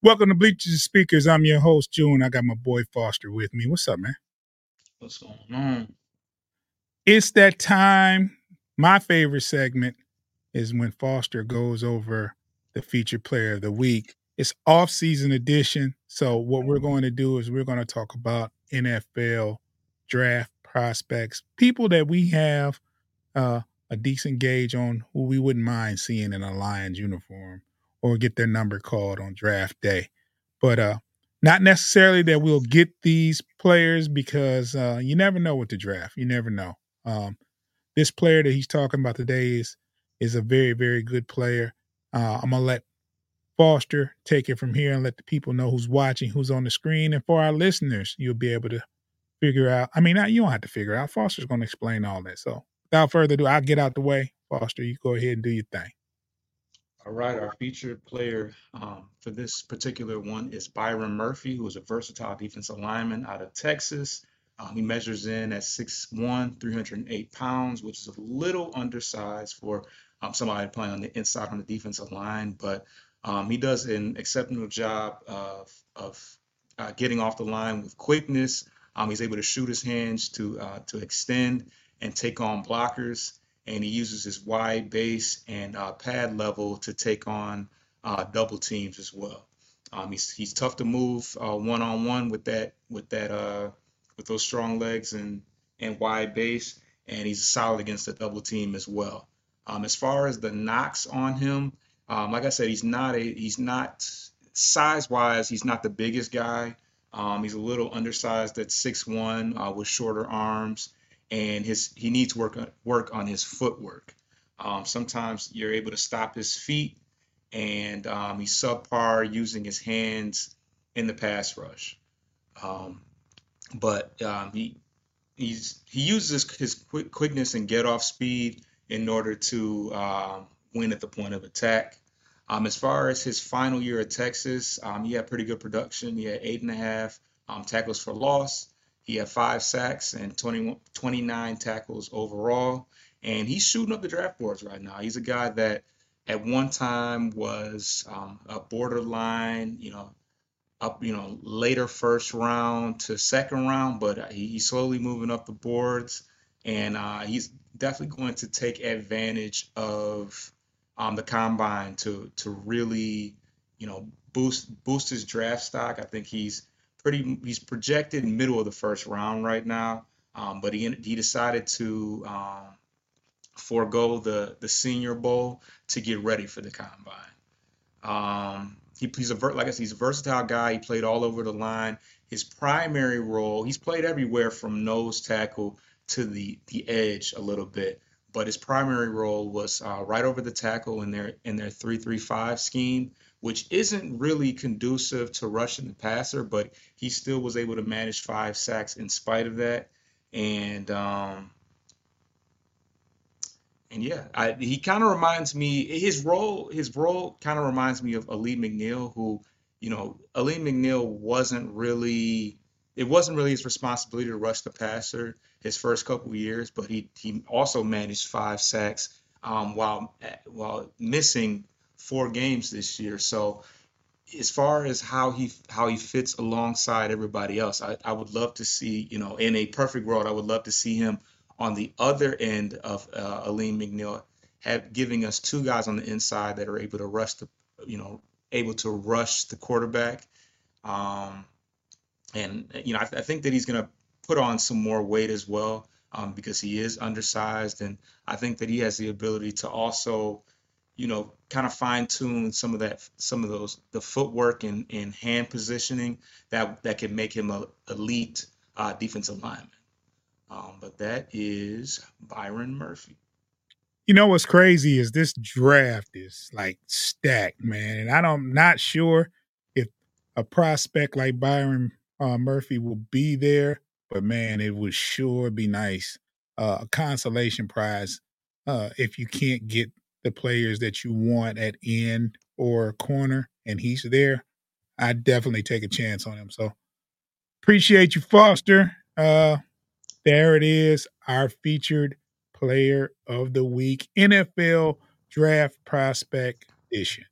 Welcome to Bleachers and Speakers. I'm your host, June. I got my boy Foster with me. What's up, man? What's going on? It's that time. My favorite segment is when Foster goes over the featured player of the week. It's off-season edition. So what we're going to do is we're going to talk about NFL draft prospects, people that we have uh, a decent gauge on who we wouldn't mind seeing in a Lions uniform or get their number called on draft day. But uh not necessarily that we'll get these players because uh you never know what the draft. You never know. Um this player that he's talking about today is is a very, very good player. Uh I'm gonna let Foster take it from here and let the people know who's watching, who's on the screen. And for our listeners, you'll be able to figure out. I mean, you don't have to figure out. Foster's to explain all that. So without further ado, I'll get out the way. Foster, you go ahead and do your thing. All right, our featured player um, for this particular one is Byron Murphy, who is a versatile defensive lineman out of Texas. Um, he measures in at 6'1", 308 pounds, which is a little undersized for um, somebody playing on the inside on the defensive line, but um, he does an exceptional job of, of uh, getting off the line with quickness. Um, he's able to shoot his hands to uh, to extend and take on blockers and he uses his wide base and uh, pad level to take on uh, double teams as well. Um, he's he's tough to move one on one with that with that uh, with those strong legs and and wide base, and he's solid against the double team as well. Um, as far as the knocks on him, um, like I said, he's not a he's not size wise, he's not the biggest guy. Um, he's a little undersized at 6'1 uh, with shorter arms and his he needs work work on his footwork. Um, sometimes you're able to stop his feet, and um, he's subpar using his hands in the pass rush. Um, but um, he he's he uses his quick, quickness and get off speed in order to uh, win at the point of attack. Um, as far as his final year at Texas, um, he had pretty good production. He had eight and a half um, tackles for loss. He had five sacks and 20, 29 tackles overall. And he's shooting up the draft boards right now. He's a guy that at one time was um, a borderline, you know, up, you know, later first round to second round, but he's slowly moving up the boards. And uh, he's definitely going to take advantage of um, the combine to to really, you know, boost boost his draft stock. I think he's pretty he's projected middle of the first round right now. Um, but he he decided to um, forego the the Senior Bowl to get ready for the combine. Um, he, he's a like I said, he's a versatile guy. He played all over the line. His primary role, he's played everywhere from nose tackle to the the edge a little bit, but his primary role was uh, right over the tackle in their in their three three five scheme which isn't really conducive to rushing the passer, but he still was able to manage five sacks in spite of that. And um, and yeah, I, he kind of reminds me his role. His role kind of reminds me of Alim McNeill, who you know, Alim McNeill wasn't really. It wasn't really his responsibility to rush the passer his first couple years, but he he also managed five sacks um, while while missing four games this year. So as far as how he how he fits alongside everybody else, I, I would love to see, you know, in a perfect world, I would love to see him on the other end of uh, Alim McNeill, have giving us two guys on the inside that are able to rush the, you know, able to rush the quarterback. Um, and you know, I, I think that he's going to put on some more weight as well um, because he is undersized, and I think that he has the ability to also you know, kind of fine tune some of that, some of those, the footwork and, and hand positioning that that can make him a elite uh, defensive lineman. Um, but that is Byron Murphy. You know what's crazy is this draft is like stacked, man, and I don't, I'm not sure if a prospect like Byron uh, Murphy will be there, but man, it would sure be nice uh, a consolation prize uh, if you can't get the players that you want at end or corner and he's there, I definitely take a chance on him. So appreciate you, Foster. Uh there it is, our featured player of the week, NFL draft prospect edition.